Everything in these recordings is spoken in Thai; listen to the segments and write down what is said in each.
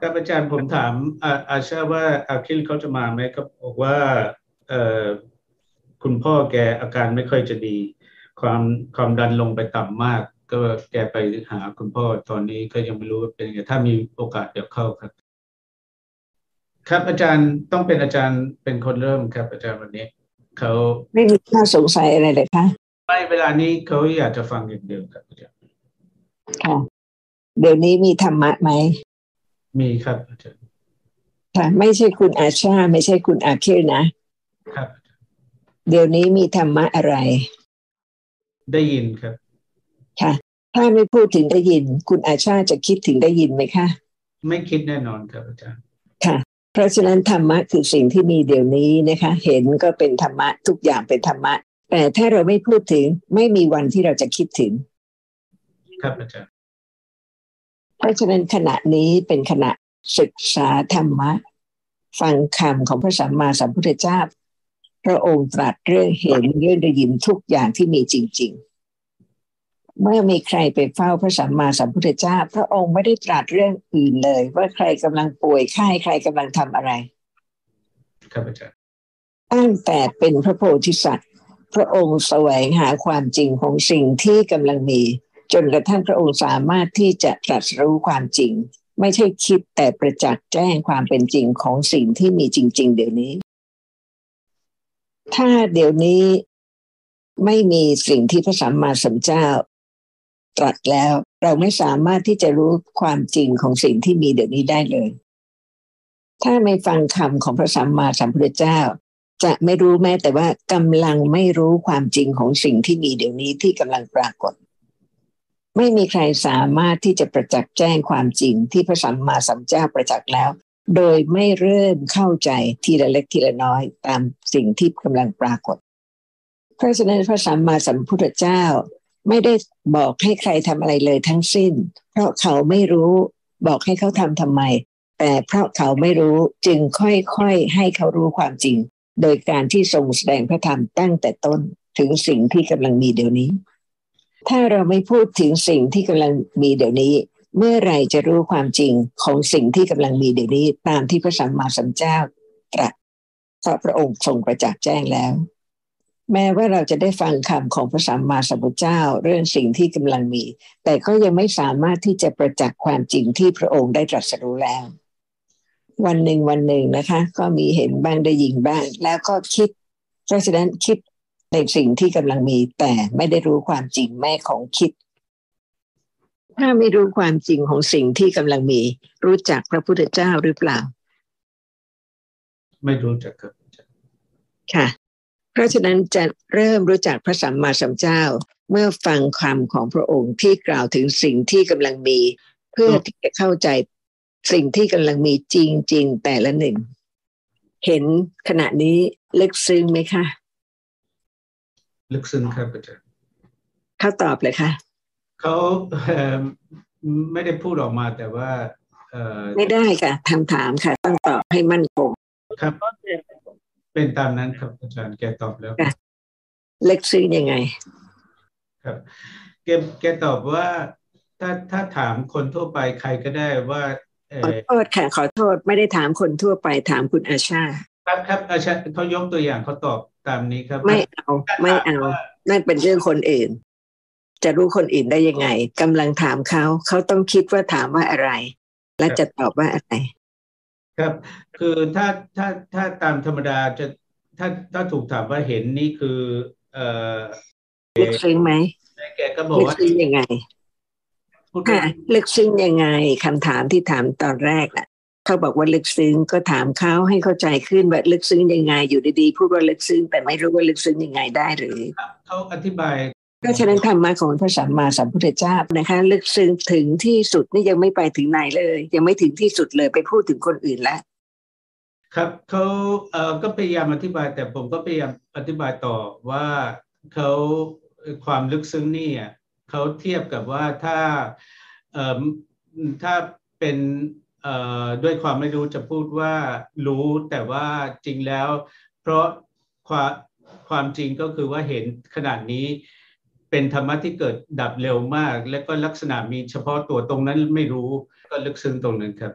ครับอาจารย์ผมถามอาอาชาว่าอาคิลเขาจะมาไหมก็บอกว่าเอ่อคุณพ่อแกอาการไม่ค่อยจะดี ความความดันลงไปต่ำมาก ก็แกไปหาคุณพ่อตอนนี้ก็ยังไม่รู้ว่าเป็นไงถ้ามีโอกาสเดี๋ยวเข้าครับ ครับอาจารย์ต้องเป็นอาจารย์เป็นคนเริ่มครับ อาจารย์วันนี้เขาไม่มีข้อสงสัยอะไรเลยคะไม่เวลานี้เขาอยากจะฟังอย่างเดียวครับอาจารย์ค่ะเดี๋ยวนี้มีธรรมะไหม มีครับอาจารย์ค่ะไม่ใช่คุณอาชา ไม่ใช่คุณอาคิรนะครับ เดี๋ยวนี้มีธรรมะอะไร ได้ยินครับ ค่ะ ถ้าไม่พูดถึงได้ยิน คุณอาชาจะคิดถึงได้ยินไหมคะไม่คิดแน่นอนครับอาจารย์ค่ะ เพราะฉะนั้นธรรมะคือสิ่งที่มีเดี๋ยวนี้นะคะ เห็นก็เป็นธรรมะทุกอย่างเป็นธรรมะ แต่ถ้าเราไม่พูดถึงไม่มีวันที่เราจะคิดถึง ครับอาจารย์ เพราะฉะนั้นขณะนี้เป็นขณะศึกษาธรรมะ ฟังคำของพระสัมมาสัมพุทธเจ้า พระองค์ตรัสเรื่องเห็นเรื่องได้ยินทุกอย่างที่มีจริง ๆ เมื่อมีใครไปเฝ้าพระสัมมาสัมพุทธเจ้า พระองค์ไม่ได้ตรัสเรื่องอื่นเลย ว่าใครกำลังป่วยไข้ใครกำลังทำอะไรครับอาจารย์ตั้งแต่เป็นพระโพธิสัตว์ พระองค์แสวงหาความจริงของสิ่งที่กำลังมี จนกระทั่งพระองค์สามารถที่จะตรัสรู้ความจริง ไม่ใช่คิดแต่ประจักษ์แจ้งความเป็นจริงของสิ่งที่มีจริง ๆ เดี๋ยวนี้ ถ้าเดี๋ยวนี้ไม่มีสิ่งที่พระสัมมาสัมพุทธเจ้า ตรัสแล้วเราไม่สามารถที่จะรู้ความจริงของสิ่งที่มีเดี๋ยวนี้ได้เลย ถ้าไม่ฟังคำของพระสัมมาสัมพุทธเจ้า จะไม่รู้แม้แต่ว่ากำลังไม่รู้ความจริงของสิ่งที่มีเดี๋ยวนี้ที่กำลังปรากฏ ไม่มีใครสามารถที่จะประจักษ์แจ้งความจริงที่พระสัมมาสัมพุทธเจ้าประจักษ์แล้ว โดยไม่เริ่มเข้าใจทีละเล็กทีละน้อยตามสิ่งที่กำลังปรากฏ เพราะฉะนั้นพระสัมมาสัมพุทธเจ้า ไม่ได้บอกให้ใครทำอะไรเลยทั้งสิ้น เพราะเขาไม่รู้บอกให้เขาทำทำไม แต่เพราะเขาไม่รู้จึงค่อยๆให้เขารู้ความจริง โดยการที่ทรงแสดงพระธรรมตั้งแต่ต้นถึงสิ่งที่กำลังมีเดี๋ยวนี้ ถ้าเราไม่พูดถึงสิ่งที่กำลังมีเดี๋ยวนี้ เมื่อไหรจะรู้ความจริงของสิ่งที่กำลังมีเดี๋ยวนี้ ตามที่พระสัมมาสัมพุทธเจ้าตรัสเพราะพระองค์ทรงประจักษ์แจ้งแล้ว แม้ว่าเราจะได้ฟังคำของพระสัมมาสัมพุทธเจ้าเรื่องสิ่งที่กำลังมี แต่ก็ยังไม่สามารถที่จะประจักษ์ความจริงที่พระองค์ได้ตรัสรู้แล้ว วันหนึ่งวันหนึ่งนะคะ ก็มีเห็นบ้างได้ยินบ้าง แล้วก็คิด เพราะฉะนั้นคิด ในสิ่งที่กำลังมีแต่ไม่ได้รู้ความจริงแม่ของคิด ถ้าไม่รู้ความจริงของสิ่งที่กำลังมี รู้จักพระพุทธเจ้าหรือเปล่า ไม่รู้จักครับอาจารย์ค่ะ เพราะฉะนั้นจะเริ่มรู้จักพระสัมมาสัมพุทธเจ้า เมื่อฟังคำของพระองค์ที่กล่าวถึงสิ่งที่กำลังมี เพื่อที่จะเข้าใจสิ่งที่กำลังมีจริงๆแต่ละหนึ่ง เห็นขณะนี้ลึกซึ้งไหมคะ ลึกซึ้งครับอาจารย์เขาตอบเลยค่ะเขาเอ่อไม่ได้พูดออกมาแต่ว่าเอ่อไม่ได้ค่ะคำถามค่ะ ต้องตอบให้มั่นคงครับเป็นตามนั้นครับอาจารย์แกตอบแล้วค่ะลึกซึ้งยังไง ครับแกแกตอบว่าถ้าถ้าถามคนทั่วไปใครก็ได้ว่าเอขออโทษค่ะขอโทษไม่ได้ถามคนทั่วไปถามคุณอาชา ครับครับอาจารย์เขายกตัวอย่างเขาตอบ ตามนี้ครับ ไม่เอาไม่เอานั่นเป็นเรื่องคนอื่น จะรู้คนอื่นได้ยังไงกำลังถามเขาเขาต้องคิดว่าถามว่าอะไร และจะตอบว่าอะไร ครับ คือถ้าถ้าถ้าตามธรรมดาจะถ้าถ้าถูกถามว่าเห็นนี่คือ เอ่อลึกซึ้งไหมแกก็บอกลึกว่าซึ้งยังไงพูดค่ะลึกซึ้งยังไงคำถามที่ถามตอนแรกน่ะ เขาบอกว่าลึกซึ้งก็ถามเขาให้เข้าใจขึ้นว่าลึกซึ้งยังไง อยู่ดีๆพูดว่าลึกซึ้งแต่ไม่รู้ว่าลึกซึ้งยังไงได้หรือเขาอธิบายเพราะฉะนั้นธรรมะของพระสัมมาสัมพุทธเจ้านะคะ ลึกซึ้งถึงที่สุดนี่ยังไม่ไปถึงไหนเลย ยังไม่ถึงที่สุดเลยไปพูดถึงคนอื่นแล้วครับเขาเอ่อก็พยายามอธิบาย แต่ผมก็พยายามอธิบายต่อว่าเขาความลึกซึ้งนี่อะเขาเทียบกับว่าถ้าเอ่อถ้าเป็นเอ่อ ด้วยความไม่รู้จะพูดว่ารู้แต่ว่าจริงแล้ว เพราะความความจริงก็คือว่าเห็นขนาดนี้เป็นธรรมะที่เกิดดับเร็วมาก และก็ลักษณะมีเฉพาะตัวตรงนั้นไม่รู้ก็ลึกซึ้งตรงนั้นครับ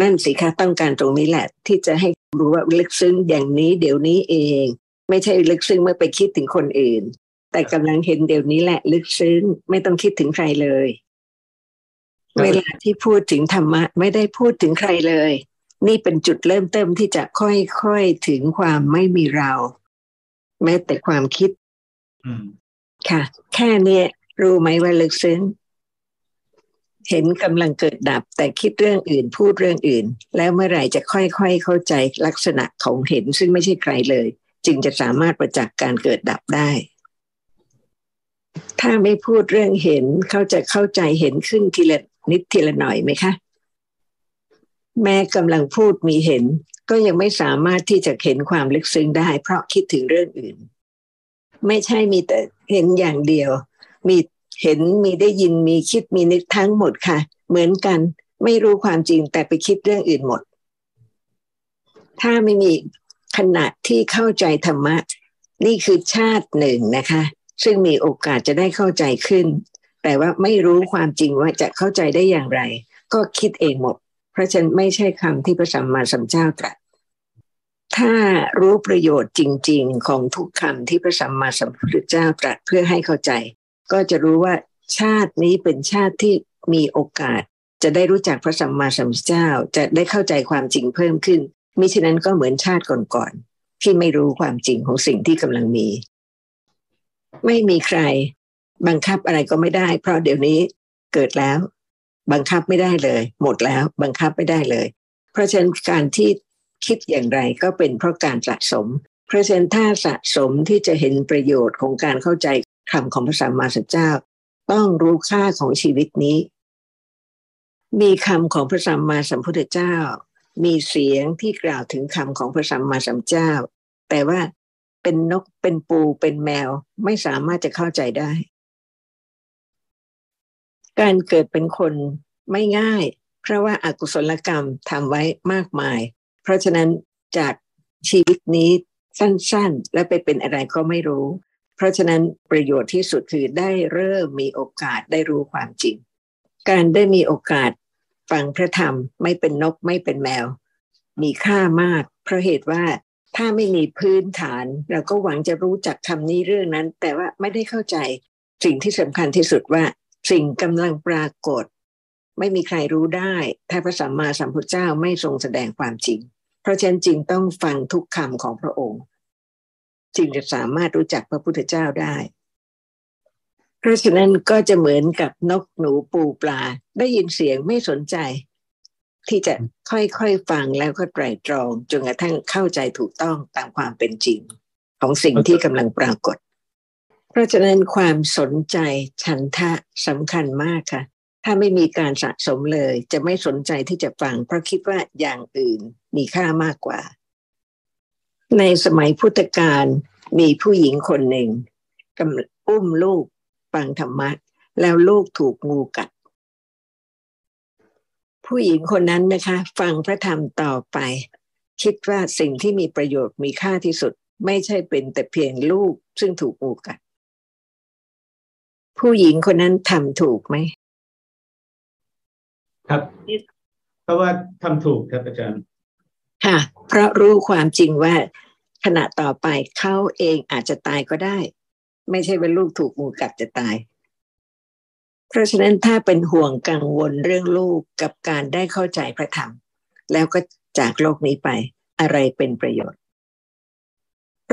นั่นสิคะต้องการตรงนี้แหละ ที่จะให้รู้ว่าลึกซึ้งอย่างนี้เดี๋ยวนี้เอง ไม่ใช่ลึกซึ้งเมื่อไปคิดถึงคนอื่น แต่กำลังเห็นเดี๋ยวนี้แหละลึกซึ้งไม่ต้องคิดถึงใครเลย เวลาที่พูดถึงธรรมะ ไม่ได้พูดถึงใครเลย นี่เป็นจุดเริ่มต้นที่จะค่อยๆถึงความไม่มีเรา แม้แต่ความคิดค่ะ แค่เนี้ยรู้ไหมว่าลึกซึ้งเห็นกำลังเกิดดับ แต่คิดเรื่องอื่นพูดเรื่องอื่น แล้วเมื่อไหร่จะค่อยๆเข้าใจลักษณะของเห็นซึ่งไม่ใช่ใครเลย จึงจะสามารถประจักษ์การเกิดดับได้ ถ้าไม่พูดเรื่องเห็นเขาจะเข้าใจเห็นขึ้นทีละ นิดทีละหน่อยไหมคะ แม้กำลังพูดมีเห็น ก็ยังไม่สามารถที่จะเห็นความลึกซึ้งได้ เพราะคิดถึงเรื่องอื่น ไม่ใช่มีแต่เห็นอย่างเดียว มีเห็นมีได้ยินมีคิดมีนึกทั้งหมดค่ะ เหมือนกันไม่รู้ความจริงแต่ไปคิดเรื่องอื่นหมด ถ้าไม่มีขณะที่เข้าใจธรรมะ นี่คือชาติหนึ่งนะคะ ซึ่งมีโอกาสจะได้เข้าใจขึ้น แต่ว่าไม่รู้ความจริงว่าจะเข้าใจได้อย่างไร ก็คิดเองหมด เพราะฉะนั้นไม่ใช่คำที่พระสัมมาสัมพุทธเจ้าตรัสถ้ารู้ประโยชน์จริง ๆ ของทุกคำที่พระสัมมาสัมพุทธเจ้าตรัสเพื่อให้เข้าใจ ก็จะรู้ว่าชาตินี้เป็นชาติที่มีโอกาส จะได้รู้จักพระสัมมาสัมพุทธเจ้า จะได้เข้าใจความจริงเพิ่มขึ้นมิฉะนั้นก็เหมือนชาติก่อนๆที่ไม่รู้ความจริงของสิ่งที่กำลังมี ไม่มีใคร บังคับอะไรก็ไม่ได้ เพราะเดี๋ยวนี้เกิดแล้ว บังคับไม่ได้เลย หมดแล้ว บังคับไม่ได้เลย เพราะฉะนั้นการที่คิดอย่างไรก็เป็นเพราะการสะสม เพราะฉะนั้นถ้าสะสมที่จะเห็นประโยชน์ของการเข้าใจคำของพระสัมมาสัมพุทธเจ้า ต้องรู้ค่าของชีวิตนี้ มีคำของพระสัมมาสัมพุทธเจ้า มีเสียงที่กล่าวถึงคำของพระสัมมาสัมพุทธเจ้า แต่ว่าเป็นนกเป็นปูเป็นแมวไม่สามารถจะเข้าใจได้ การเกิดเป็นคนไม่ง่าย เพราะว่าอากุศลกรรมทำไว้มากมาย เพราะฉะนั้นจากชีวิตนี้สั้นๆ และไปเป็นอะไรก็ไม่รู้ เพราะฉะนั้นประโยชน์ที่สุดคือได้เริ่มมีโอกาสได้รู้ความจริง การได้มีโอกาสฟังพระธรรมไม่เป็นนกไม่เป็นแมว มีค่ามาก เพราะเหตุว่าถ้าไม่มีพื้นฐาน เราก็หวังจะรู้จักคำนี้เรื่องนั้น แต่ว่าไม่ได้เข้าใจสิ่งที่สำคัญที่สุดว่า สิ่งกำลังปรากฏ ไม่มีใครรู้ได้ ถ้าพระสัมมาสัมพุทธเจ้าไม่ทรงแสดงความจริง เพราะฉะนั้นจริงต้องฟังทุกคำของพระองค์ จึงจะสามารถรู้จักพระพุทธเจ้าได้ เพราะฉะนั้นก็จะเหมือนกับนกหนูปูปลา ได้ยินเสียงไม่สนใจ ที่จะค่อยๆฟังแล้วก็ไตรตรองจนกระทั่งเข้าใจถูกต้องตามความเป็นจริง ของสิ่งที่กำลังปรากฏ เพราะฉะนั้นความสนใจฉันทะสำคัญมากค่ะ ถ้าไม่มีการสะสมเลย จะไม่สนใจที่จะฟัง เพราะคิดว่าอย่างอื่นมีค่ามากกว่า ในสมัยพุทธกาลมีผู้หญิงคนหนึ่งกำลังอุ้มลูกฟังธรรมะ แล้วลูกถูกงูกัด ผู้หญิงคนนั้นนะคะ ฟังพระธรรมต่อไป คิดว่าสิ่งที่มีประโยชน์มีค่าที่สุด ไม่ใช่เป็นแต่เพียงลูกซึ่งถูกงูกัด ผู้หญิงคนนั้นทำถูกไหม ครับเพราะว่าทำถูกครับอาจารย์ ค่ะ เพราะรู้ความจริงว่าขณะต่อไปเขาเองอาจจะตายก็ได้ ไม่ใช่ว่าลูกถูกงูกัดจะตาย เพราะฉะนั้นถ้าเป็นห่วงกังวลเรื่องลูกกับการได้เข้าใจพระธรรม แล้วก็จากโลกนี้ไปอะไรเป็นประโยชน์เพ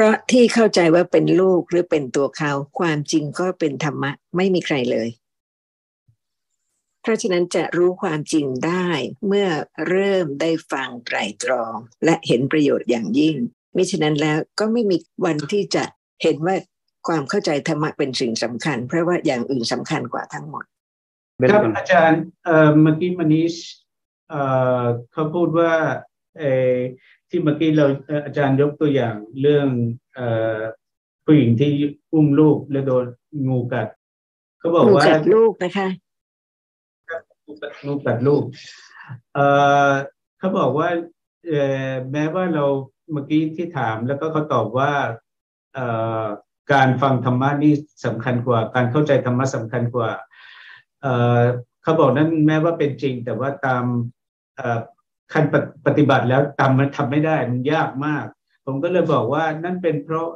ราะที่เข้าใจว่าเป็นลูกหรือเป็นตัวเขา ความจริงก็เป็นธรรมะไม่มีใครเลย เพราะฉะนั้นจะรู้ความจริงได้เมื่อเริ่มได้ฟังไตรตรอง และเห็นประโยชน์อย่างยิ่งมิฉะนั้นแล้วก็ไม่มีวันที่จะเห็นว่าความเข้าใจธรรมะเป็นสิ่งสำคัญ เพราะว่าอย่างอื่นสำคัญกว่าทั้งหมดครับอาจารย์เมื่อกี้มานิชเขาพูดว่า ที่เมื่อกี้เราอาจารย์ยกตัวอย่างเรื่องผู้หญิงที่อุ้มลูกแล้วโดนงูกัดเขาบอกว่าลูกนะคะลูกกัดลูกเอ่อเขาบอกว่าเอ่อแม้ว่าเราเมื่อกี้ที่ถามแล้วก็เขาตอบว่าเอ่อการฟังธรรมะนี่สำคัญกว่า การเข้าใจธรรมะสำคัญกว่าเอ่อเขาบอกนั้นแม้ว่าเป็นจริง แต่ว่าตาม ขั้นปฏิบัติแล้วทำมันทำไม่ได้มันยากมาก ผมก็เลยบอกว่านั่นเป็นเพราะ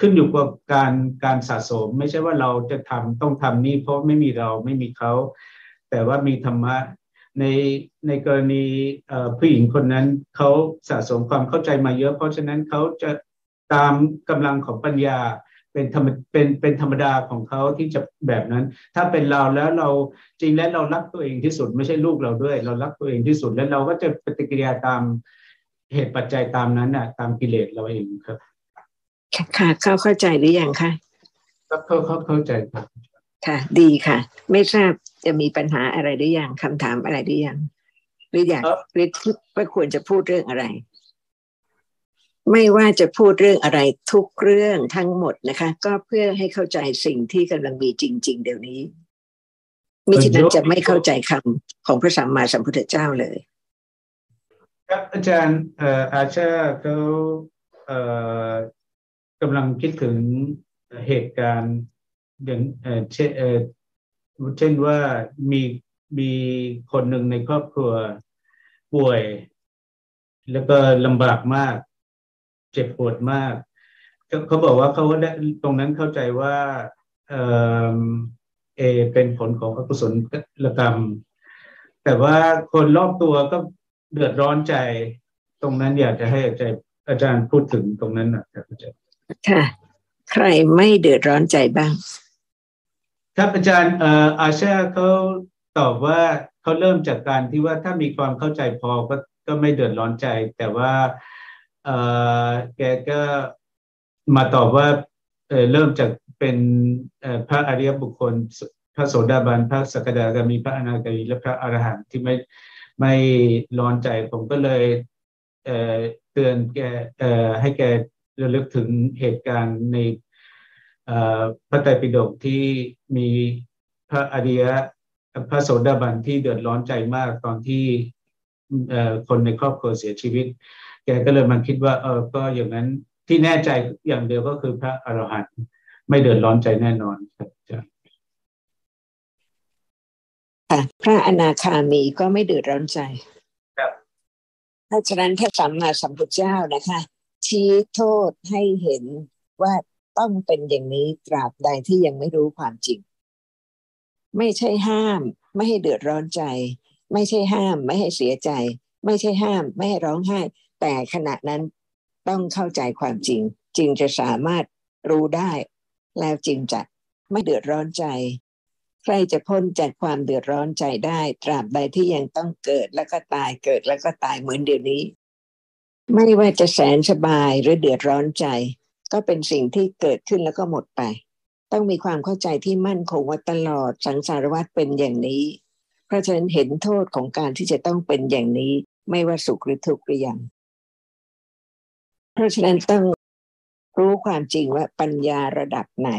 ขึ้นอยู่กับการการสะสม ไม่ใช่ว่าเราจะทำต้องทำนี่เพราะไม่มีเราไม่มีเขา แต่ว่ามีธรรมะในในกรณีผู้หญิงคนนั้นเขาสะสมความเข้าใจมาเยอะ เพราะฉะนั้นเขาจะตามกำลังของปัญญา เป็นธรรมเป็นเป็นธรรมดาของเขาที่จะแบบนั้น ถ้าเป็นเราแล้วเราจริงแล้วเรารักตัวเองที่สุดไม่ใช่ลูกเราด้วย เรารักตัวเองที่สุดแล้วเราก็จะปฏิกิริยาตามเหตุปัจจัยตามนั้นน่ะ ตามกิเลสเราเองครับ ค่ะเข้าเข้าใจหรือยังคะครับเข้าเข้าเข้าใจครับค่ะ ดีค่ะ ไม่ทราบจะมีปัญหาอะไรหรือยังคำถามอะไรหรือยังหรืออยากหรือว่าควรจะพูดเรื่องอะไร ไม่ว่าจะพูดเรื่องอะไรทุกเรื่องทั้งหมดนะคะ ก็เพื่อให้เข้าใจสิ่งที่กำลังมีจริง ๆ เดี๋ยวนี้มิฉะนั้นจะไม่เข้าใจคำของพระสัมมาสัมพุทธเจ้าเลย ครับอาจารย์เอ่ออาชาเขาเอ่อกำลังคิดถึงเหตุการณ์อย่างเช่นเช่นว่ามีมีคนหนึ่งในครอบครัวป่วย แล้วก็ลำบากมาก เจ็บปวดมาก เขาบอกว่าเขาได้ตรงนั้นเข้าใจว่าเอเอเป็นผลของอกุศลกรรม แต่ว่าคนรอบตัวก็เดือดร้อนใจ ตรงนั้นอยากจะให้อาจารย์อาจารย์พูดถึงตรงนั้นนะครับอาจารย์ค่ะ ใครไม่เดือดร้อนใจบ้างครับอาจารย์เอ่ออาชาเขาตอบว่าเขาเริ่มจากการที่ว่าถ้ามีความเข้าใจพอก็ก็ไม่เดือดร้อนใจ แต่ว่าเอ่อ แกก็มาตอบว่าเเริ่มจากเป็นพระอริยบุคคล พระโสดาบันพระสกดาคามีพระอนาคามีและพระอรหันต์ที่ไม่ไม่ร้อนใจผมก็เลยเเตือนแกให้แกระลึกถึงเหตุการณ์ในพระไตรปิฎกที่มีพระอริยพระโสดาบันที่เดือดร้อนใจมากตอนที่คนในครอบครัวเสียชีวิต แกก็เลยมันคิดว่า เออก็อย่างนั้นที่แน่ใจอย่างเดียวก็คือพระอรหันต์ไม่เดือดร้อนใจแน่นอนครับอาจารย์พระอนาคามีก็ไม่เดือดร้อนใจครับเพราะฉะนั้นพระสัมมาสัมพุทธเจ้านะคะ ชี้โทษให้เห็นว่าต้องเป็นอย่างนี้ตราบใดที่ยังไม่รู้ความจริง ไม่ใช่ห้าม ไม่ให้เดือดร้อนใจ ไม่ใช่ห้าม ไม่ให้เสียใจ ไม่ใช่ห้าม ไม่ให้ร้องไห้ แต่ขณะนั้นต้องเข้าใจความจริง จึงจะสามารถรู้ได้ แล้วจึงจะไม่เดือดร้อนใจ ใครจะพ้นจากความเดือดร้อนใจได้ ตราบใดที่ยังต้องเกิดแล้วก็ตายเกิดแล้วก็ตายเหมือนเดี๋ยวนี้ ไม่ว่าจะแสนสบายหรือเดือดร้อนใจ ก็เป็นสิ่งที่เกิดขึ้นแล้วก็หมดไป ต้องมีความเข้าใจที่มั่นคงว่าตลอดสังสารวัฏเป็นอย่างนี้เพราะฉะนั้นเห็นโทษของการที่จะต้องเป็นอย่างนี้ ไม่ว่าสุขหรือทุกข์หรือยัง ราะฉะนั้นต้องรู้ความจริงว่าปัญญาระดับไหน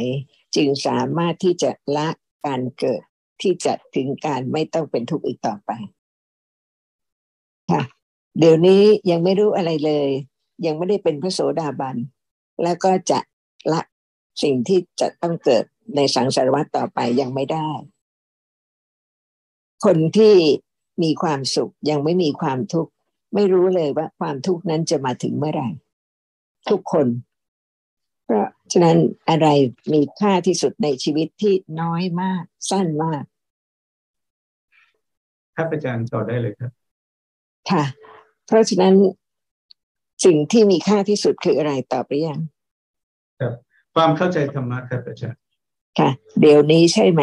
จึงสามารถที่จะละการเกิดที่จะถึงการไม่ต้องเป็นทุกข์อีกต่อไปค่ะเดี๋ยวนี้ยังไม่รู้อะไรเลย ยังไม่ได้เป็นพระโสดาบัน แล้วก็จะละสิ่งที่จะต้องเกิดในสังสารวัฏต่อไปยังไม่ได้ คนที่มีความสุขยังไม่มีความทุกข์ไม่รู้เลยว่าความทุกข์นั้นจะมาถึงเมื่อไหร่ ทุกคน เพราะฉะนั้นอะไรมีค่าที่สุดในชีวิตที่น้อยมาก สั้นมาก ครับอาจารย์ต่อได้เลยครับ ค่ะ เพราะฉะนั้นสิ่งที่มีค่าที่สุดคืออะไรตอบหรือยังครับ ความเข้าใจธรรมะครับอาจารย์ค่ะ เดี๋ยวนี้ใช่ไหม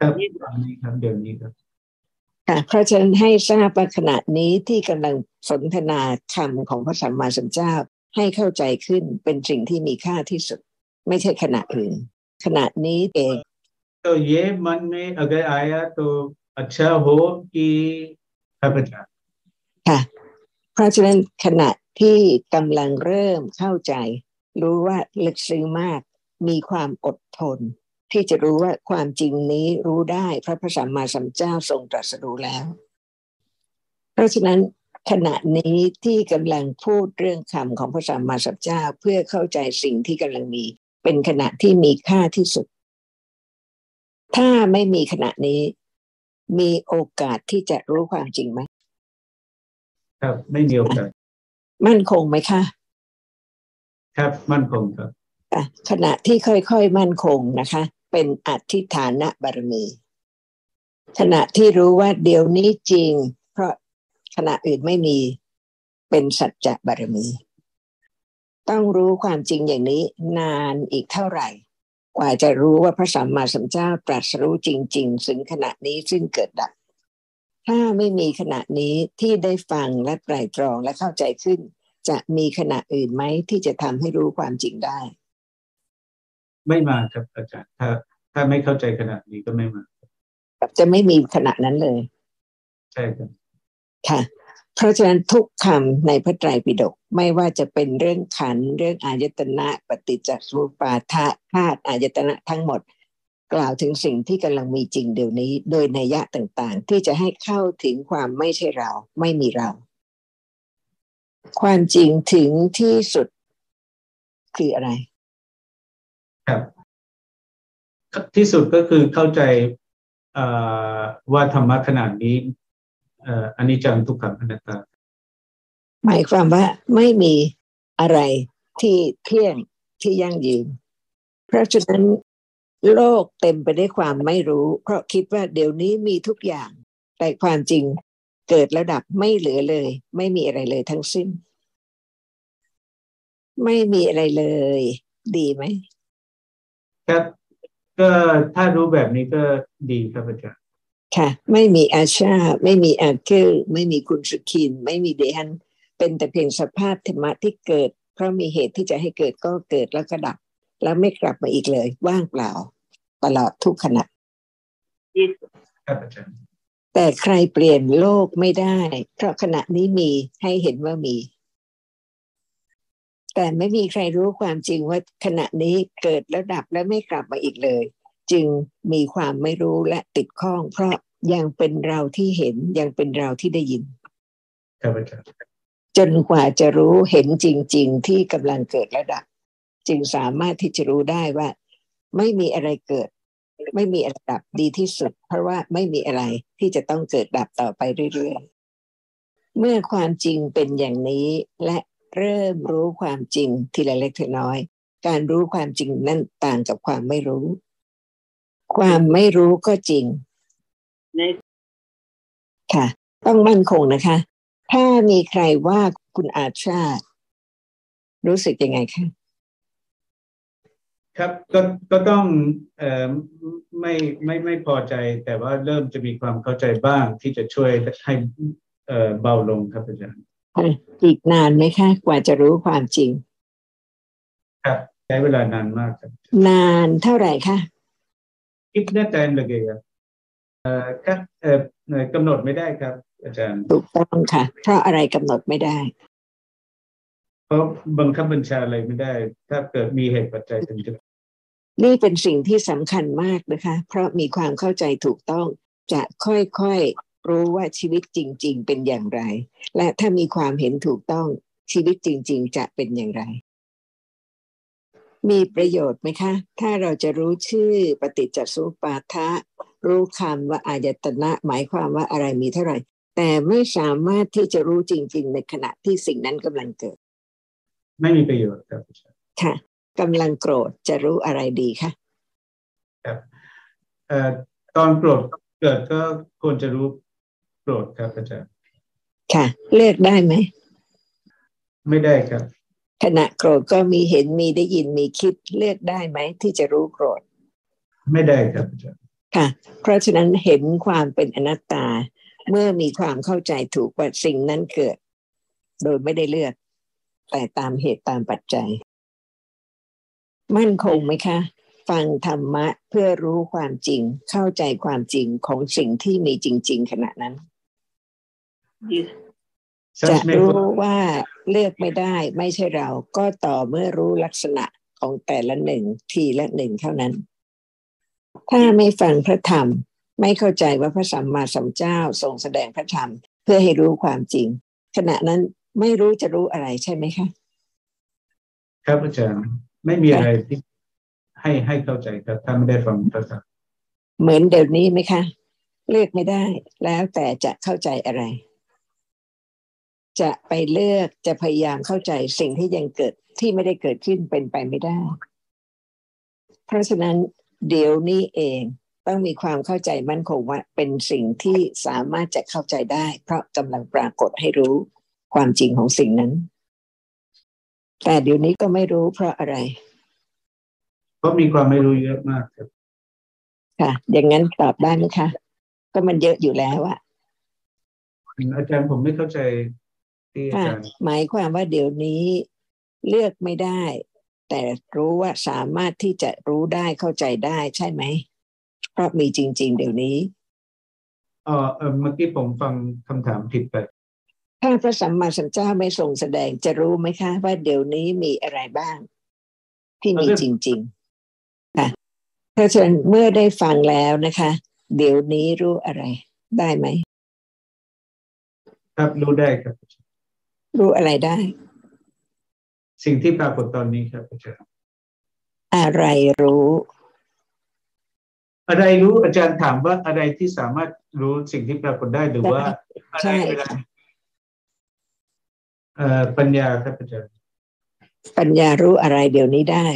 ครับเดี๋ยวนี้ครับเดี๋ยวนี้ครับค่ะเพราะฉะนั้นให้ทราบว่าขณะนี้ที่กำลังสนทนาคำของพระสัมมาสัมพุทธเจ้า ให้เข้าใจขึ้นเป็นสิ่งที่มีค่าที่สุด ไม่ใช่ขณะอื่น ขณะนี้เอง तो ये मन में अगर आया तो अच्छा हो कि ครับอาจารย์ค่ะ เพราะฉะนั้นขณะที่กำลังเริ่มเข้าใจ รู้ว่าลึกซึ้งมาก มีความอดทน ที่จะรู้ว่าความจริงนี้รู้ได้พระพระสัมมาสัมพุทธเจ้าทรงตรัสรู้แล้ว เพราะฉะนั้น ขณะนี้ที่กำลังพูดเรื่องคำของพระสัมมาสัมพุทธเจ้าเพื่อเข้าใจสิ่งที่กำลังมี เป็นขณะที่มีค่าที่สุด ถ้าไม่มีขณะนี้ มีโอกาสที่จะรู้ความจริงไหมครับไม่มีโอกาส มั่นคงไหมคะครับมั่นคงครับขณะที่ค่อยๆมั่นคงนะคะ เป็นอธิฐานะบารมีขณะที่รู้ว่าเดี๋ยวนี้จริงเพราะ ขณะอื่นไม่มีเป็นสัจจะบารมี ต้องรู้ความจริงอย่างนี้นานอีกเท่าไหร่ กว่าจะรู้ว่าพระสัมมาสัมพุทธเจ้าตรัสรู้จริงๆซึ่งขณะนี้ซึ่งเกิดดับ ถ้าไม่มีขณะนี้ที่ได้ฟังและไตรตรองและเข้าใจขึ้น จะมีขณะอื่นไหมที่จะทำให้รู้ความจริงได้ ไม่มาครับอาจารย์ถ้าถ้าไม่เข้าใจขนาดนี้ก็ไม่มาจะไม่มีขณะนั้นเลย ใช่ครับ ค่ะ เพราะฉะนั้นทุกคำในพระไตรปิฎกไม่ว่าจะเป็นเรื่องขันเรื่องอายตนะ ปฏิจจสมุปาทะธาตุอายตนะทั้งหมด กล่าวถึงสิ่งที่กำลังมีจริงเดี๋ยวนี้ โดยนัยยะต่างๆ ที่จะให้เข้าถึงความไม่ใช่เราไม่มีเรา ความจริงถึงที่สุดคืออะไร ครับ ที่สุดก็คือเข้าใจว่าธรรมะขนาดนี้ อันนี้จังทุกขังอนัตตา หมายความว่าไม่มีอะไรที่เที่ยงที่ยั่งยืน เพราะฉะนั้นโลกเต็มไปด้วยความไม่รู้ เพราะคิดว่าเดี๋ยวนี้มีทุกอย่าง แต่ความจริงเกิดระดับไม่เหลือเลย ไม่มีอะไรเลยทั้งสิ้น ไม่มีอะไรเลย ดีไหมครับก็ถ้ารู้แบบนี้ก็ดีครับอาจารย์ ค่ะ ไม่มีอาชา ไม่มีอาเคิลไม่มีคุณสุขิน ไม่มีเดฮันเป็นแต่เพียงสภาพธรรมะที่เกิด เพราะมีเหตุที่จะให้เกิดก็เกิดแล้วก็ดับ แล้วไม่กลับมาอีกเลย ว่างเปล่า ตลอดทุกขณะครับอาจารย์แต่ใครเปลี่ยนโลกไม่ได้ เพราะขณะนี้มีให้เห็นว่ามี แต่ไม่มีใครรู้ความจริงว่าขณะนี้เกิดแล้วดับและไม่กลับมาอีกเลย จึงมีความไม่รู้และติดข้อง เพราะ ยังเป็นเราที่เห็นยังเป็นเราที่ได้ยิน ครับอาจารย์จนกว่าจะรู้เห็นจริง ๆ ที่กำลังเกิดและดับ จึงสามารถที่จะรู้ได้ว่า ไม่มีอะไรเกิด ไม่มีอะไรดับดีที่สุด เพราะว่าไม่มีอะไรที่จะต้องเกิดดับต่อไปเรื่อยๆเมื่อความจริงเป็นอย่างนี้และเริ่มรู้ความจริงทีละเล็กทีน้อย การรู้ความจริงนั่นต่างกับความไม่รู้ ความไม่รู้ก็จริง ค่ะ ต้องมั่นคงนะคะ ถ้ามีใครว่าคุณอาชาติ รู้สึกยังไงคะ ครับก็ก็ต้องเอ่อไม่ไม่ไม่พอใจ แต่ว่าเริ่มจะมีความเข้าใจบ้างที่จะช่วยให้เอ่อเบาลงครับอาจารย์ อีกนานไหมคะ กว่าจะรู้ความจริง ครับใช้เวลานานมากครับ นานเท่าไหร่คะ कितने टाइम लगेगा เอ่อ ครับเอ่อกำหนดไม่ได้ครับ อาจารย์ถูกต้องค่ะ เพราะอะไรกำหนดไม่ได้ เพราะบังคับบัญชาอะไรไม่ได้ ถ้าเกิดมีเหตุปัจจัยถึงจะนี่เป็นสิ่งที่สำคัญมากนะคะ เพราะมีความเข้าใจถูกต้องจะค่อยๆรู้ว่าชีวิตจริง ๆ เป็นอย่างไร และถ้ามีความเห็นถูกต้องชีวิตจริง ๆ จะเป็นอย่างไร มีประโยชน์ไหมคะ ถ้าเราจะรู้ชื่อปฏิจจสมุปบาทะ รู้คำว่าอายตนะ หมายความว่าอะไรมีเท่าไหร่ แต่ไม่สามารถที่จะรู้จริง ๆ ในขณะที่สิ่งนั้นกำลังเกิด ไม่มีประโยชน์ครับอาจารย์ค่ะกำลังโกรธจะรู้อะไรดีคะครับเอ่อตอนโกรธเกิดก็ควรจะรู้โกรธครับอาจารย์ค่ะเลือกได้ไหม ไม่ได้ครับ ขณะโกรธก็มีเห็นมีได้ยินมีคิดเลือกได้ไหม ที่จะรู้โกรธ ไม่ได้ครับอาจารย์ ค่ะ เพราะฉะนั้นเห็นความเป็นอนัตตา เมื่อมีความเข้าใจถูกว่าสิ่งนั้นเกิด โดยไม่ได้เลือก แต่ตามเหตุตามปัจจัย มั่นคงไหมคะ ฟังธรรมะเพื่อรู้ความจริง เข้าใจความจริงของสิ่งที่มีจริง ๆ ขณะนั้น จะส में รู้ว่าเลือกไม่ได้ ไม่ใช่เราก็ต่อเมื่อรู้ลักษณะของแต่ละหนึ่งทีละหนึ่งเท่านั้น ถ้าไม่ฟังพระธรรม ไม่เข้าใจว่าพระสัมมาสัมพุทธเจ้าทรงแสดงพระธรรม เพื่อให้รู้ความจริง ขณะนั้นไม่รู้จะรู้อะไรใช่ไหมคะ ครับอาจารย์ไม่มีอะไรที่ให้ให้เข้าใจครับถ้าไม่ได้ฟังพระธรรมเหมือนเดี๋ยวนี้ไหมคะ เลือกไม่ได้แล้วแต่จะเข้าใจอะไร จะไปเลือกจะพยายามเข้าใจสิ่งที่ยังเกิดที่ไม่ได้เกิดขึ้นเป็นไปไม่ได้ เพราะฉะนั้น เดี๋ยวนี้เองต้องมีความเข้าใจมั่นคงว่าเป็นสิ่งที่สามารถจะเข้าใจได้ เพราะกำลังปรากฏให้รู้ความจริงของสิ่งนั้น แต่เดี๋ยวนี้ก็ไม่รู้เพราะอะไร เพราะมีความไม่รู้เยอะมากครับ ค่ะ อย่างนั้นตอบได้ไหมคะ ก็มันเยอะอยู่แล้วอะอาจารย์ผมไม่เข้าใจที่อาค่ะจารย์หมายความว่าเดี๋ยวนี้เลือกไม่ได้ แต่รู้ว่าสามารถที่จะรู้ได้เข้าใจได้ใช่ไหมเพราะมีจริง ๆ เดี๋ยวนี้อ๋อเออเมื่อกี้ผมฟังคำถามผิดไป ถ้าพระสัมมาสัมพุทธเจ้าไม่ทรงแสดงจะรู้ไหมคะ ว่าเดี๋ยวนี้มีอะไรบ้าง ที่มีจริง ๆ ค่ะเพราะฉะนั้นเมื่อได้ฟังแล้วนะคะ เดี๋ยวนี้รู้อะไร ได้ไหม ครับรู้ได้ครับ รู้อะไรได้ สิ่งที่ปรากฏตอนนี้ครับอาจารย์อะไรรู้ อะไรรู้อาจารย์ถามว่าอะไรที่สามารถรู้สิ่งที่ปรากฏได้หรือว่าอะไรใช่เวลาเอ่อปัญญาครับอาจารย์ปัญญารู้อะไรเดี๋ยวนี้ได้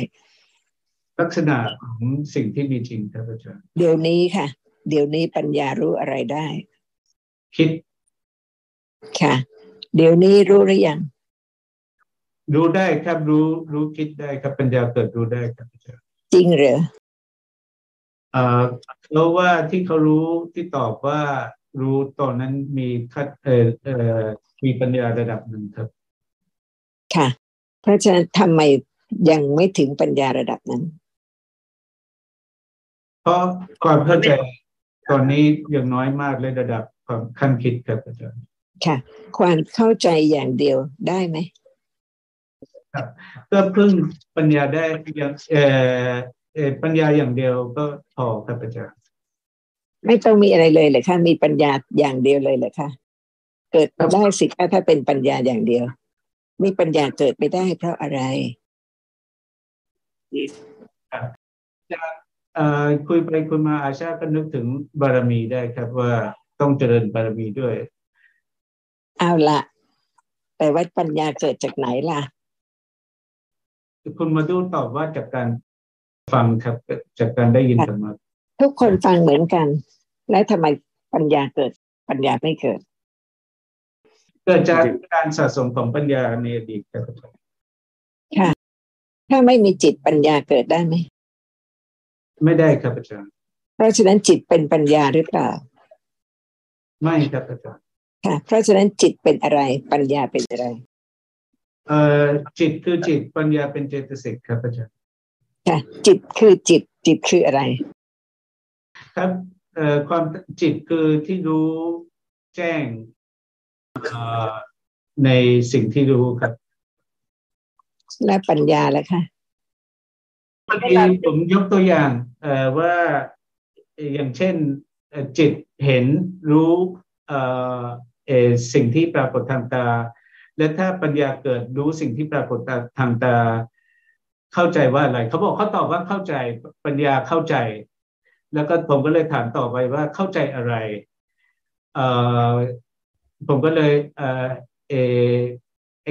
ลักษณะของสิ่งที่มีจริงครับอาจารย์เดี๋ยวนี้ค่ะ เดี๋ยวนี้ปัญญารู้อะไรได้ คิดค่ะ เดี๋ยวนี้รู้หรือยัง รู้ได้ครับรู้รู้คิดได้ครับปัญญาเกิดรู้ได้ครับอาจารย์จริงเหรอเอ่อเพราะว่าที่เขารู้ที่ตอบว่ารู้ตอนนั้นมีคัดเอ่อเอ่อมีปัญญาระดับหนึ่งครับ ค่ะ เพราะฉะนั้นทำไมยังไม่ถึงปัญญาระดับนั้น เพราะความเข้าใจตอนนี้ยังน้อยมากเลยระดับความขั้นคิดครับอาจารย์ค่ะ ความเข้าใจอย่างเดียวได้ไหม ก็พึ่งปัญญาได้อย่างเอ่อเอ่อปัญญาอย่างเดียวก็พอครับอาจารย์ไม่ต้องมีอะไรเลยเลยค่ะมีปัญญาอย่างเดียวเลยเลยค่ะ เกิดมาได้สิคะถ้าเป็นปัญญาอย่างเดียว มีปัญญาเกิดไม่ได้เพราะอะไรเอ่อคุยไปคุยมาอาชาก็นึกถึงบารมีได้ครับว่าต้องเจริญบารมีด้วย เอาละแต่ว่าปัญญาเกิดจากไหนล่ะ คุณมาดูตอบว่าจากการฟังครับ จากการได้ยินธรรมะทุกคนฟังเหมือนกัน และทำไมปัญญาเกิด ปัญญาไม่เกิด เกิดจากการสะสมของปัญญาในอดีตครับอาจารย์ถ้าไม่มีจิตปัญญาเกิดได้ไหมไม่ได้ครับอาจารย์เพราะฉะนั้นจิตเป็นปัญญาหรือเปล่า ไม่ครับอาจารย์ค่ะ เพราะฉะนั้นจิตเป็นอะไร ปัญญาเป็นอะไร เอ่อจิตคือจิตปัญญาเป็นเจตสิกครับอาจารย์ค่ะจิตคือจิต จิตคืออะไร ครับเอ่อความจิตคือที่รู้แจ้งเอ่อในสิ่งที่รู้ครับ และปัญญาล่ะคะเมื่อกี้ผมยกตัวอย่างเอ่อว่าเอ่ออย่างเช่นเอ่อจิตเห็นรู้เอ่อเอ่อสิ่งที่ปรากฏทางตา และถ้าปัญญาเกิดรู้สิ่งที่ปรากฏทางตาเข้าใจว่าอะไรเขาบอกเขาตอบว่าเข้าใจปัญญาเข้าใจ แล้วก็ผมก็เลยถามต่อไปว่าเข้าใจอะไรเอ่อผมก็เลยเอ่อเอ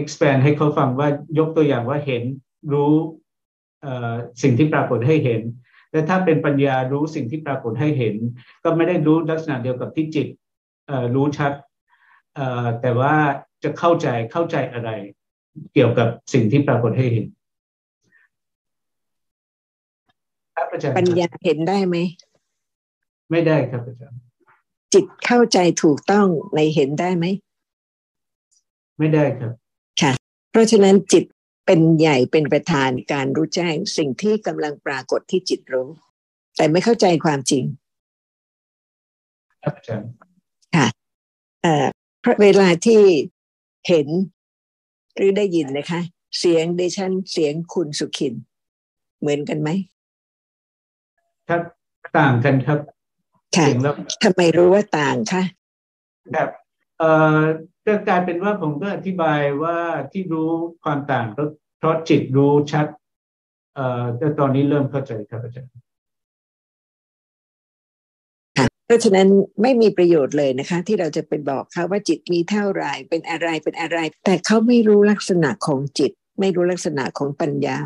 expand ให้เขาฟังว่ายกตัวอย่างว่าเห็นรู้เออสิ่งที่ปรากฏให้เห็นและถ้าเป็นปัญญารู้สิ่งที่ปรากฏให้เห็น ก็ไม่ได้รู้ลักษณะเดียวกับที่จิตเออรู้ชัดเออแต่ว่าจะเข้าใจเข้าใจอะไร เกี่ยวกับสิ่งที่ปรากฏให้เห็นครับอาจารย์ปัญญาเห็นได้ไหม ไม่ได้ครับอาจารย์จิตเข้าใจถูกต้องในเห็นได้ไหม ไม่ได้ครับเพราะฉะนั้นจิตเป็นใหญ่เป็นประธานการรู้แจ้งสิ่งที่กำลังปรากฏที่จิตรู้ แต่ไม่เข้าใจความจริง ครับอาจารย์เอ่อเพราะเวลาที่ เห็น หรือได้ยินนะคะ เสียงดิฉันเสียงคุณสุขิน เหมือนกันไหมครับต่างกันครับค่ะเสียงแล้วทำไมรู้ว่าต่างคะแบบเอ่อก็กลายเป็นว่าผมก็อธิบายว่าที่รู้ความต่างก็เพราะจิตรู้ชัด เอ่อแต่ตอนนี้เริ่มเข้าใจครับอาจารย์ เพราะฉะนั้นไม่มีประโยชน์เลยนะคะ ที่เราจะไปบอกเขาว่าจิตมีเท่าไรเป็นอะไรเป็นอะไร แต่เขาไม่รู้ลักษณะของจิต ไม่รู้ลักษณะของปัญญา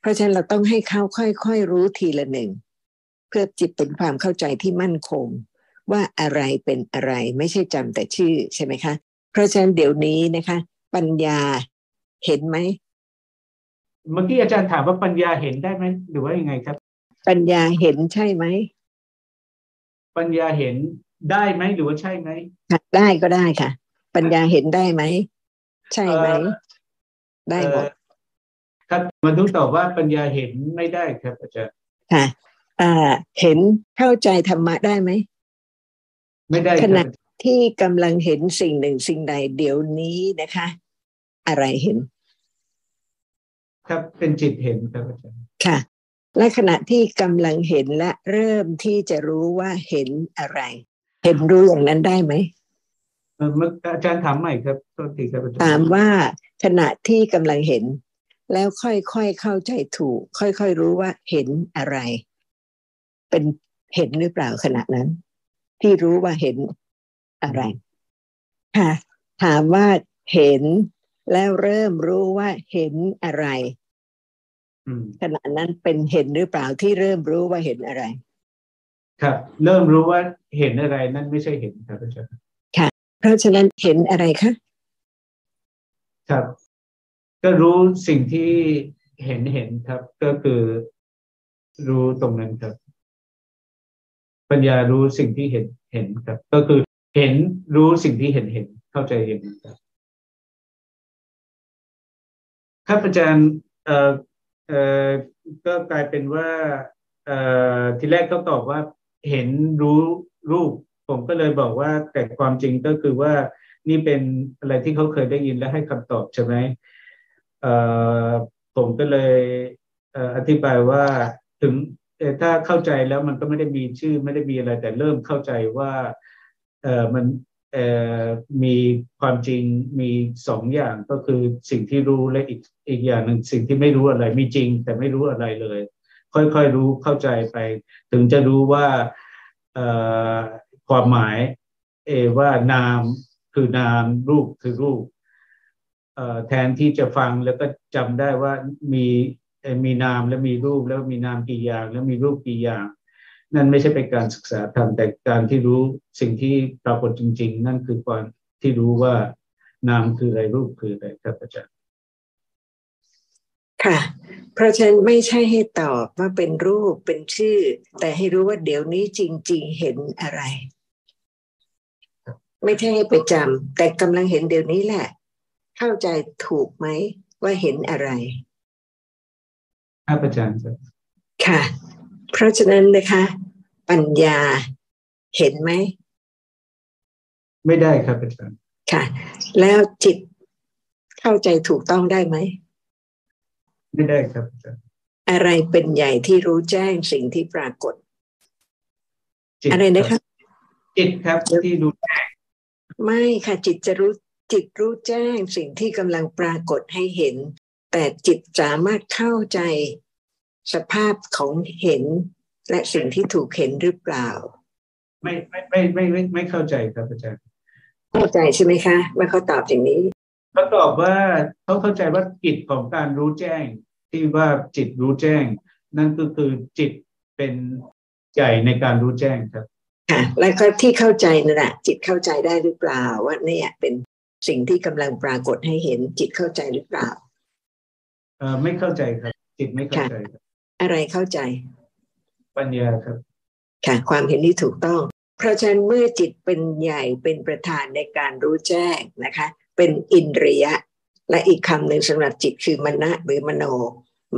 เพราะฉะนั้นเราต้องให้เขาค่อยๆรู้ทีละหนึ่ง เพื่อจิตเป็นความเข้าใจที่มั่นคง ว่าอะไรเป็นอะไรไม่ใช่จำแต่ชื่อใช่ไหมคะ เพราะฉะนั้นเดี๋ยวนี้นะคะ ปัญญาเห็นไหมเมื่อกี้อาจารย์ถามว่าปัญญาเห็นได้ไหมหรือว่ายังไงครับ ปัญญาเห็นใช่ไหม ปัญญาเห็นได้ไหมหรือว่าใช่ไหมค่ะได้ก็ได้ค่ะ ปัญญาเห็นได้ไหม ใช่ไหมเอ่อได้หมดเอ่อครับมันทุกตอบว่าปัญญาเห็นไม่ได้ครับอาจารย์ค่ะอ่า เห็นเข้าใจธรรมะได้ไหมไม่ได้คขรับณะที่กำลังเห็นสิ่งหนึ่งสิ่งใดเดี๋ยวนี้นะคะ อะไรเห็น ครับเป็นจิตเห็นครับอาจารย์ค่ะ และขณะที่กำลังเห็นและเริ่มที่จะรู้ว่าเห็นอะไร เห็นรู้อย่างนั้นได้ไหมเอ่อเมื่ออาจารย์ถามใหม่ครับโทษทีครับอาจารย์ถามว่าขณะที่กำลังเห็น แล้วค่อยๆเข้าใจถูก ค่อยๆรู้ว่าเห็นอะไร เป็นเห็นหรือเปล่าขณะนั้น ที่รู้ว่าเห็นอะไรค่ะถามว่าเห็นแล้วเริ่มรู้ว่าเห็นอะไรอืม ขณะนั้นเป็นเห็นหรือเปล่าที่เริ่มรู้ว่าเห็นอะไร ครับ เริ่มรู้ว่าเห็นอะไรนั่นไม่ใช่เห็นครับอาจารย์เพราะฉะนั้นเห็นอะไรคะครับ ก็รู้สิ่งที่เห็นเห็นครับ ก็คือรู้ตรงนั้นครับปัญญารู้สิ่งที่เห็นเห็นครับ ก็คือเห็นรู้สิ่งที่เห็นเห็นเข้าใจเห็นครับครับอาจารย์เอ่อเอ่อ ก็กลายเป็นว่าทีแรกเขาตอบว่าเห็นรู้รูป ผมก็เลยบอกว่าแต่ความจริงก็คือว่านี่เป็นอะไรที่เขาเคยได้ยินและให้คำตอบใช่ไหมผมก็เลยอธิบายว่าถึงถ้าเข้าใจแล้วมันก็ไม่ได้มีชื่อไม่ได้มีอะไรแต่เริ่มเข้าใจว่ามัน มีความจริงมีสองอย่างก็คือสิ่งที่รู้และอีกอีกอย่างหนึ่งสิ่งที่ไม่รู้อะไรมีจริง แต่ไม่รู้อะไรเลย ค่อยๆรู้เข้าใจไป ถึงจะรู้ว่าความหมายเอว่านามคือนามรูปคือรูปแทนที่จะฟังแล้วก็จำได้ว่ามีมีนามและมีรูปแล้วมีนามกี่อย่าง แล้วมีรูปกี่อย่าง นั่นไม่ใช่เป็นการศึกษาธรรมแต่การที่รู้สิ่งที่ปรากฏจริง ๆ นั่นคือความที่รู้ว่านามคืออะไรรูปคืออะไรครับอาจารย์ค่ะ เพราะฉะนั้นไม่ใช่ให้ตอบว่าเป็นรูปเป็นชื่อ แต่ให้รู้ว่าเดี๋ยวนี้จริง ๆ เห็นอะไร ไม่ใช่ให้ไปจำแต่กำลังเห็นเดี๋ยวนี้แหละ เข้าใจถูกไหมว่าเห็นอะไรครับอาจารย์ครับค่ะ เพราะฉะนั้นนะคะ ปัญญาเห็นไหม ไม่ได้ครับอาจารย์ค่ะ แล้วจิตเข้าใจถูกต้องได้ไหม ไม่ได้ครับอาจารย์อะไรเป็นใหญ่ที่รู้แจ้งสิ่งที่ปรากฏจิตอะไรนะคะจิตครับที่รู้ไม่ค่ะจิตจะรู้จิตรู้แจ้งสิ่งที่กำลังปรากฏให้เห็น แต่จิตสามารถเข้าใจสภาพของเห็น และสิ่งที่ถูกเห็นหรือเปล่า ไม่ไม่ไม่ไม่ไม่ไม่เข้าใจครับอาจารย์เข้าใจใช่ไหมคะว่าเขาตอบอย่างนี้เขาตอบว่าเขาเข้าใจว่ากิจของการรู้แจ้ง ที่ว่าจิตรู้แจ้ง นั่นก็คือจิตเป็นใหญ่ในการรู้แจ้งครับค่ะแล้วก็ที่เข้าใจนั่นแหละจิตเข้าใจได้หรือเปล่าว่าเนี่ยเป็นสิ่งที่กำลังปรากฏให้เห็นจิตเข้าใจหรือเปล่าเอ่อไม่เข้าใจครับ จิตไม่เข้าใจครับอะไรเข้าใจ ปัญญาครับ ค่ะ ความเห็นที่ถูกต้อง เพราะฉะนั้นเมื่อจิตเป็นใหญ่เป็นประธานในการรู้แจ้งนะคะ เป็นอินทรียะ และอีกคำหนึ่งสำหรับจิตคือมณะหรือมโน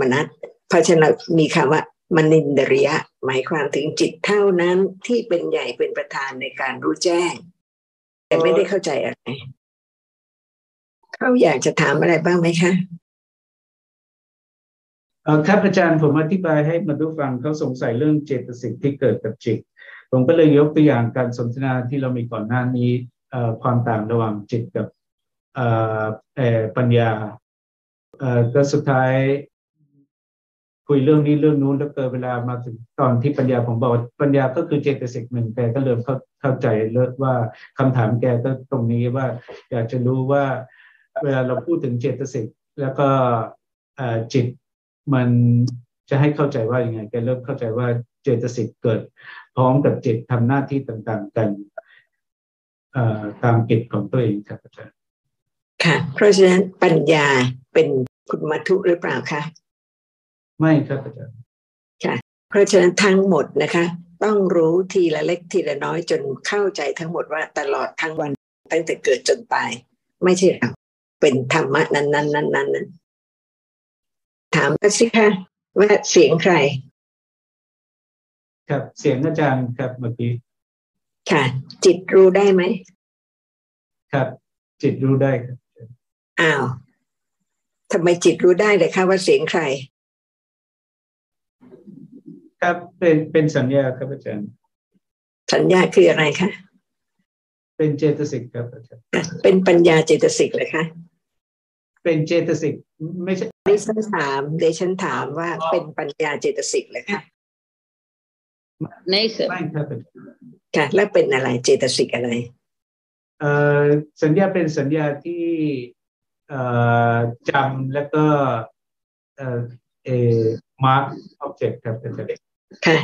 มนัสเพราะฉะนั้นมีคำว่ามนินทริยะ หมายความถึงจิตเท่านั้นที่เป็นใหญ่เป็นประธานในการรู้แจ้ง แต่ไม่ได้เข้าใจอะไรเขาอยากจะถามอะไรบ้างไหมคะ ครับอาจารย์ผมอธิบายให้มาดูฟังเขาสงสัยเรื่องเจตสิกที่เกิดกับจิต ผมก็เลยยกตัวอย่างการสนทนาที่เรามีก่อนหน้านี้ความต่างระหว่างจิตกับปัญญาก็สุดท้ายคุยเรื่องนี้เรื่องนู้นแล้วเกิดเวลามาถึงตอนที่ปัญญาผมบอกปัญญาก็คือเจตสิกหนึ่งแกก็เริ่มเข้าเข้าใจเลิศว่าคำถามแกก็ตรงนี้ว่า อยากจะรู้ว่า เวลาเราพูดถึงเจตสิกแล้วก็จิต มันจะให้เข้าใจว่ายังไงแกเริ่มเข้าใจว่าเจตสิกเกิด พร้อมกับจิตทำหน้าที่ต่างๆกันตามกิจของตัวเองครับอาจารย์ค่ะ เพราะฉะนั้นปัญญาเป็นคุณมัทุหรือเปล่าคะไม่ครับอาจารย์ค่ะ เพราะฉะนั้นทั้งหมดนะคะ ต้องรู้ทีละเล็กทีละน้อยจนเข้าใจทั้งหมดว่าตลอดทั้งวันตั้งแต่เกิดจนตาย ไม่ใช่เราเป็นธรรมะนั้นนั้นนั้นนั้นนั้น ถามกันสิคะว่าเสียงใคร ครับเสียงอาจารย์ครับเมื่อกี้ค่ะ จิตรู้ได้ไหมครับ จิตรู้ได้ครับอ้าวทำไมจิตรู้ได้เลยคะว่าเสียงใคร ครับเป็นเป็นสัญญาครับอาจารย์ สัญญาคืออะไรคะเป็นเจตสิกครับอาจารย์เป็นปัญญาเจตสิกเลยคะ เป็นเจตสิกไม่ใช่ดิฉันถามดิฉันถามว่าเป็นปัญญาเจตสิกเลยค่ะไม่ไม่ครับค่ะแล้วเป็นอะไรเจตสิกอะไรเอ่อสัญญาเป็นสัญญาที่เอ่อจำแล้วก็เอ่อเอมาร์กอ็อบเจกต์ครับเป็นเด็กค่ะ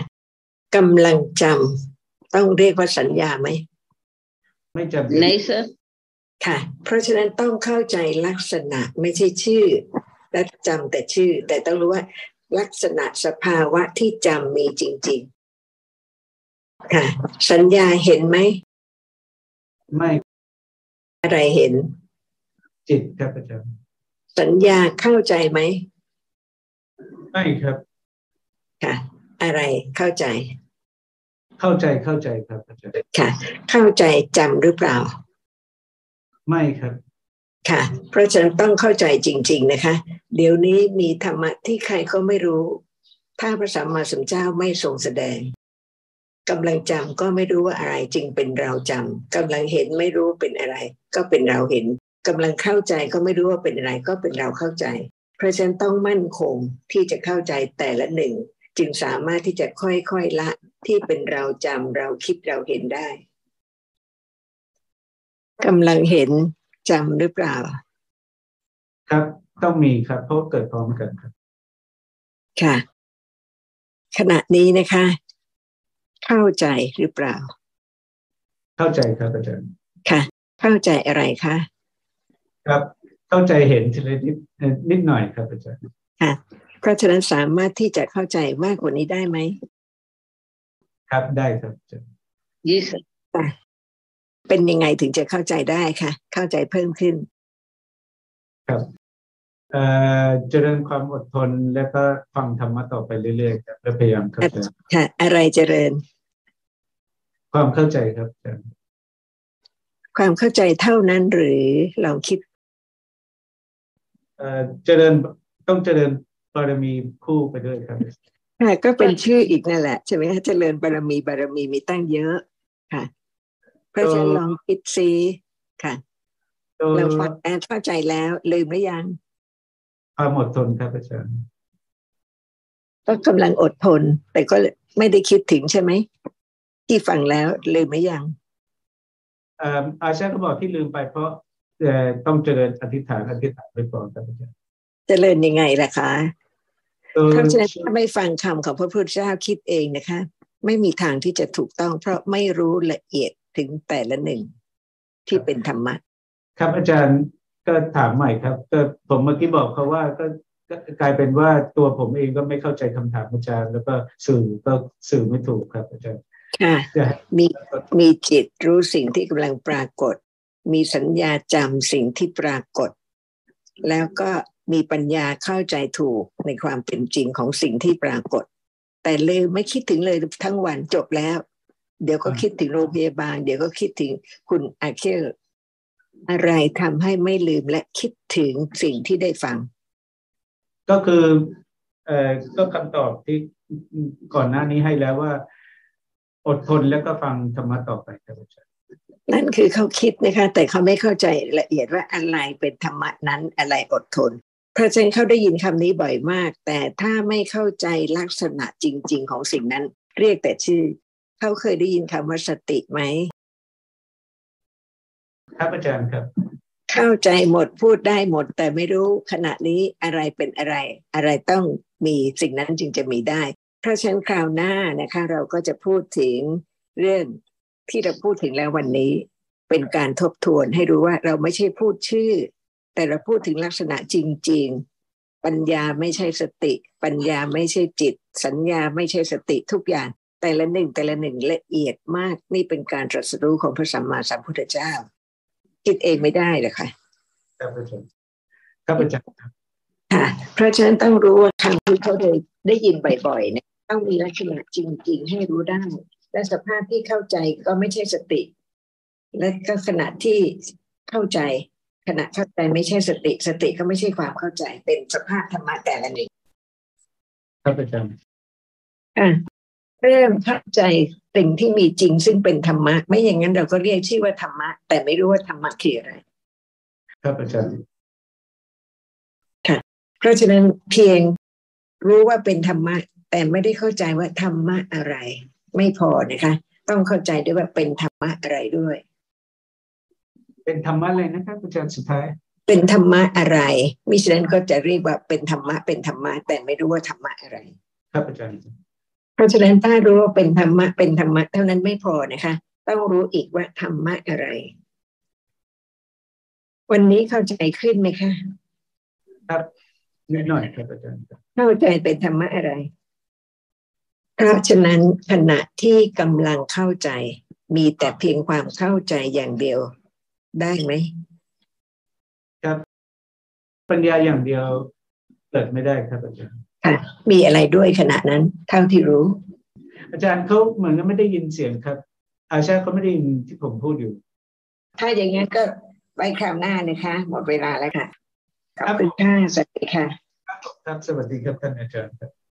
กำลังจำต้องเรียกว่าสัญญาไหมไม่จำ Neither ค่ะ เพราะฉะนั้นต้องเข้าใจลักษณะไม่ใช่ชื่อ และจำแต่ชื่อ แต่ต้องรู้ว่าลักษณะสภาวะที่จำมีจริง ๆ ค่ะ สัญญาเห็นไหม ไม่อะไรเห็น จิตครับอาจารย์สัญญาเข้าใจไหม ไม่ครับ ค่ะ อะไรเข้าใจ เข้าใจเข้าใจครับอาจารย์ค่ะ เข้าใจจำหรือเปล่า ไม่ครับ ค่ะ เพราะฉะนั้นต้องเข้าใจจริง ๆนะคะ เดี๋ยวนี้มีธรรมะที่ใครก็ไม่รู้ ถ้าพระสัมมาสัมพุทธเจ้าไม่ทรงแสดงกำลังจำก็ไม่รู้ว่าอะไรจึงเป็นเราจำกำลังเห็นไม่รู้เป็นอะไร ก็เป็นเราเห็นกำลังเข้าใจก็ไม่รู้ว่าเป็นอะไรก็เป็นเราเข้าใจ เพราะฉะนั้นต้องมั่นคงที่จะเข้าใจแต่ละหนึ่ง จึงสามารถที่จะค่อยๆละที่เป็นเราจำเราคิดเราเห็นได้ กำลังเห็นจำหรือเปล่า ครับต้องมีครับเพราะเกิดพร้อมกันครับ ค่ะ ขณะนี้นะคะ เข้าใจหรือเปล่า เข้าใจครับอาจารย์ค่ะ เข้าใจอะไรคะครับเข้าใจเห็นทีละนิดนิดหน่อยครับอาจารย์ค่ะเพราะฉะนั้นสามารถที่จะเข้าใจมากกว่านี้ได้ไหมครับได้ครับอาจารย์ยี่สิบ เป็นยังไงถึงจะเข้าใจได้ค่ะเข้าใจเพิ่มขึ้น ครับเจริญความอดทนแล้วก็ฟังธรรมะต่อไปเรื่อยๆครับและพยายามเข้าใจค่ะ อะไรเจริญ ความเข้าใจครับอาจารย์ความเข้าใจเท่านั้นหรือลองคิดเจริญต้องเจริญบารมีคู่ไปด้วยครับค่ะก็เป็นชื่ออีกนั่นแหละใช่ไหมเจริญบารมีบารมีมีตั้งเยอะค่ะ เพราะฉะนั้นลองคิดซีค่ะ เราฟังแอนเข้าใจแล้วลืมหรือยังความอดทนครับอาจารย์ก็กำลังอดทน แต่ก็ไม่ได้คิดถึงใช่ไหมที่ฟังแล้วลืมหรือยังอาจารย์ก็บอกที่ลืมไปเพราะต้องเจริญอธิษฐานอธิษฐานไปก่อนครับอาจารย์เจริญยังไงล่ะคะเพราะฉะนั้นถ้าไม่ฟังคำของพระพุทธเจ้าคิดเองนะคะ ไม่มีทางที่จะถูกต้อง เพราะไม่รู้ละเอียด ถึงแต่ละหนึ่งที่เป็นธรรมะ ครับอาจารย์ก็ถามใหม่ครับ ก็ผมเมื่อกี้บอกเขาว่าก็กลายเป็นว่าตัวผมเองก็ไม่เข้าใจคำถามอาจารย์ แล้วก็สื่อก็สื่อไม่ถูกครับอาจารย์ค่ะมีมีจิตรู้สิ่งที่กำลังปรากฏ มีสัญญาจำสิ่งที่ปรากฏ แล้วก็มีปัญญาเข้าใจถูกในความเป็นจริงของสิ่งที่ปรากฏ แต่เลยไม่คิดถึงเลยทั้งวันจบแล้ว เดี๋ยวก็คิดถึงโรงพยาบาล เดี๋ยวก็คิดถึงคุณอาเคลอะไรทำให้ไม่ลืมและคิดถึงสิ่งที่ได้ฟัง ก็คือเอ่อก็คำตอบที่ก่อนหน้านี้ให้แล้วว่า อดทนแล้วก็ฟังธรรมะต่อไปครับอาจารย์นั่นคือเขาคิดนะคะ แต่เขาไม่เข้าใจละเอียดว่าอะไรเป็นธรรมะนั้นอะไรอดทน เพราะฉะนั้นเขาได้ยินคำนี้บ่อยมาก แต่ถ้าไม่เข้าใจลักษณะจริง ๆ ของสิ่งนั้น เรียกแต่ชื่อ เขาเคยได้ยินคำว่าสติไหมครับอาจารย์ครับ เข้าใจหมดพูดได้หมด แต่ไม่รู้ขณะนี้อะไรเป็นอะไร อะไรต้องมีสิ่งนั้นจึงจะมีได้ เพราะฉะนั้นคราวหน้านะคะ เราก็จะพูดถึงเรื่องที่เราพูดถึงแล้ววันนี้เป็นการทบทวนให้รู้ว่าเราไม่ใช่พูดชื่อ แต่เราพูดถึงลักษณะจริง ๆ ปัญญาไม่ใช่สติ ปัญญาไม่ใช่จิต สัญญาไม่ใช่สติทุกอย่าง แต่ละหนึ่งแต่ละหนึ่งละเอียดมากนี่เป็นการตรัสรู้ของพระสัมมาสัมพุทธเจ้า คิดเองไม่ได้เลยค่ะครับอาจารย์ครับอาจารย์ครับค่ะเพราะฉะนั้นต้องรู้ว่าคำที่เขาได้ได้ยินบ่อยๆเนี่ยต้องมีลักษณะจริง ๆ ให้รู้ได้ และสภาพที่เข้าใจก็ไม่ใช่สติ และก็ขณะที่เข้าใจ ขณะเข้าใจไม่ใช่สติ สติก็ไม่ใช่ความเข้าใจเป็นสภาพธรรมะแต่ละหนึ่งครับอาจารย์อะ เริ่มเข้าใจสิ่งที่มีจริงซึ่งเป็นธรรมะ ไม่อย่างนั้นเราก็เรียกชื่อว่าธรรมะ แต่ไม่รู้ว่าธรรมะคืออะไร ครับอาจารย์เพราะฉะนั้นเพียงรู้ว่าเป็นธรรมะ แต่ไม่ได้เข้าใจว่าธรรมะอะไร ไม่พอนะคะ ต้องเข้าใจด้วยว่าเป็นธรรมะอะไรด้วย เป็นธรรมะเลยนะครับอาจารย์สุดท้าย เป็นธรรมะอะไรมิฉะนั้นก็จะเรียกว่าเป็นธรรมะเป็นธรรมะแต่ไม่รู้ว่าธรรมะอะไร ครับอาจารย์เพ ราะฉะนั้นถ้ารู้ว่าเป็นธรรมะเป็นธรรมะเท่านั้นไม่พอนะคะ ต้องรู้อีกว่าธรรมะอะไร วันนี้เข้าใจขึ้นไหมคะ ครับนิดหน่อยครับอาจารย์ครับเข้าใจเป็นธรรมะอะไร เพราะฉะนั้นขณะที่กำลังเข้าใจ มีแต่เพียงความเข้าใจอย่างเดียวได้ไหมครับปัญญาอย่างเดียวเกิดไม่ได้ครับอาจารย์ ค่ะมีอะไรด้วยขณะนั้นเท่าที่รู้ อาจารย์เขาเหมือนกับไม่ได้ยินเสียงครับ อาชาเขาไม่ได้ยินที่ผมพูดอยู่ ถ้าอย่างนั้นก็ไปคราวหน้านะคะ หมดเวลาแล้วค่ะขอบคุณค่ะสวัสดีค่ะ ครับสวัสดีครับท่านอาจารย์ครับ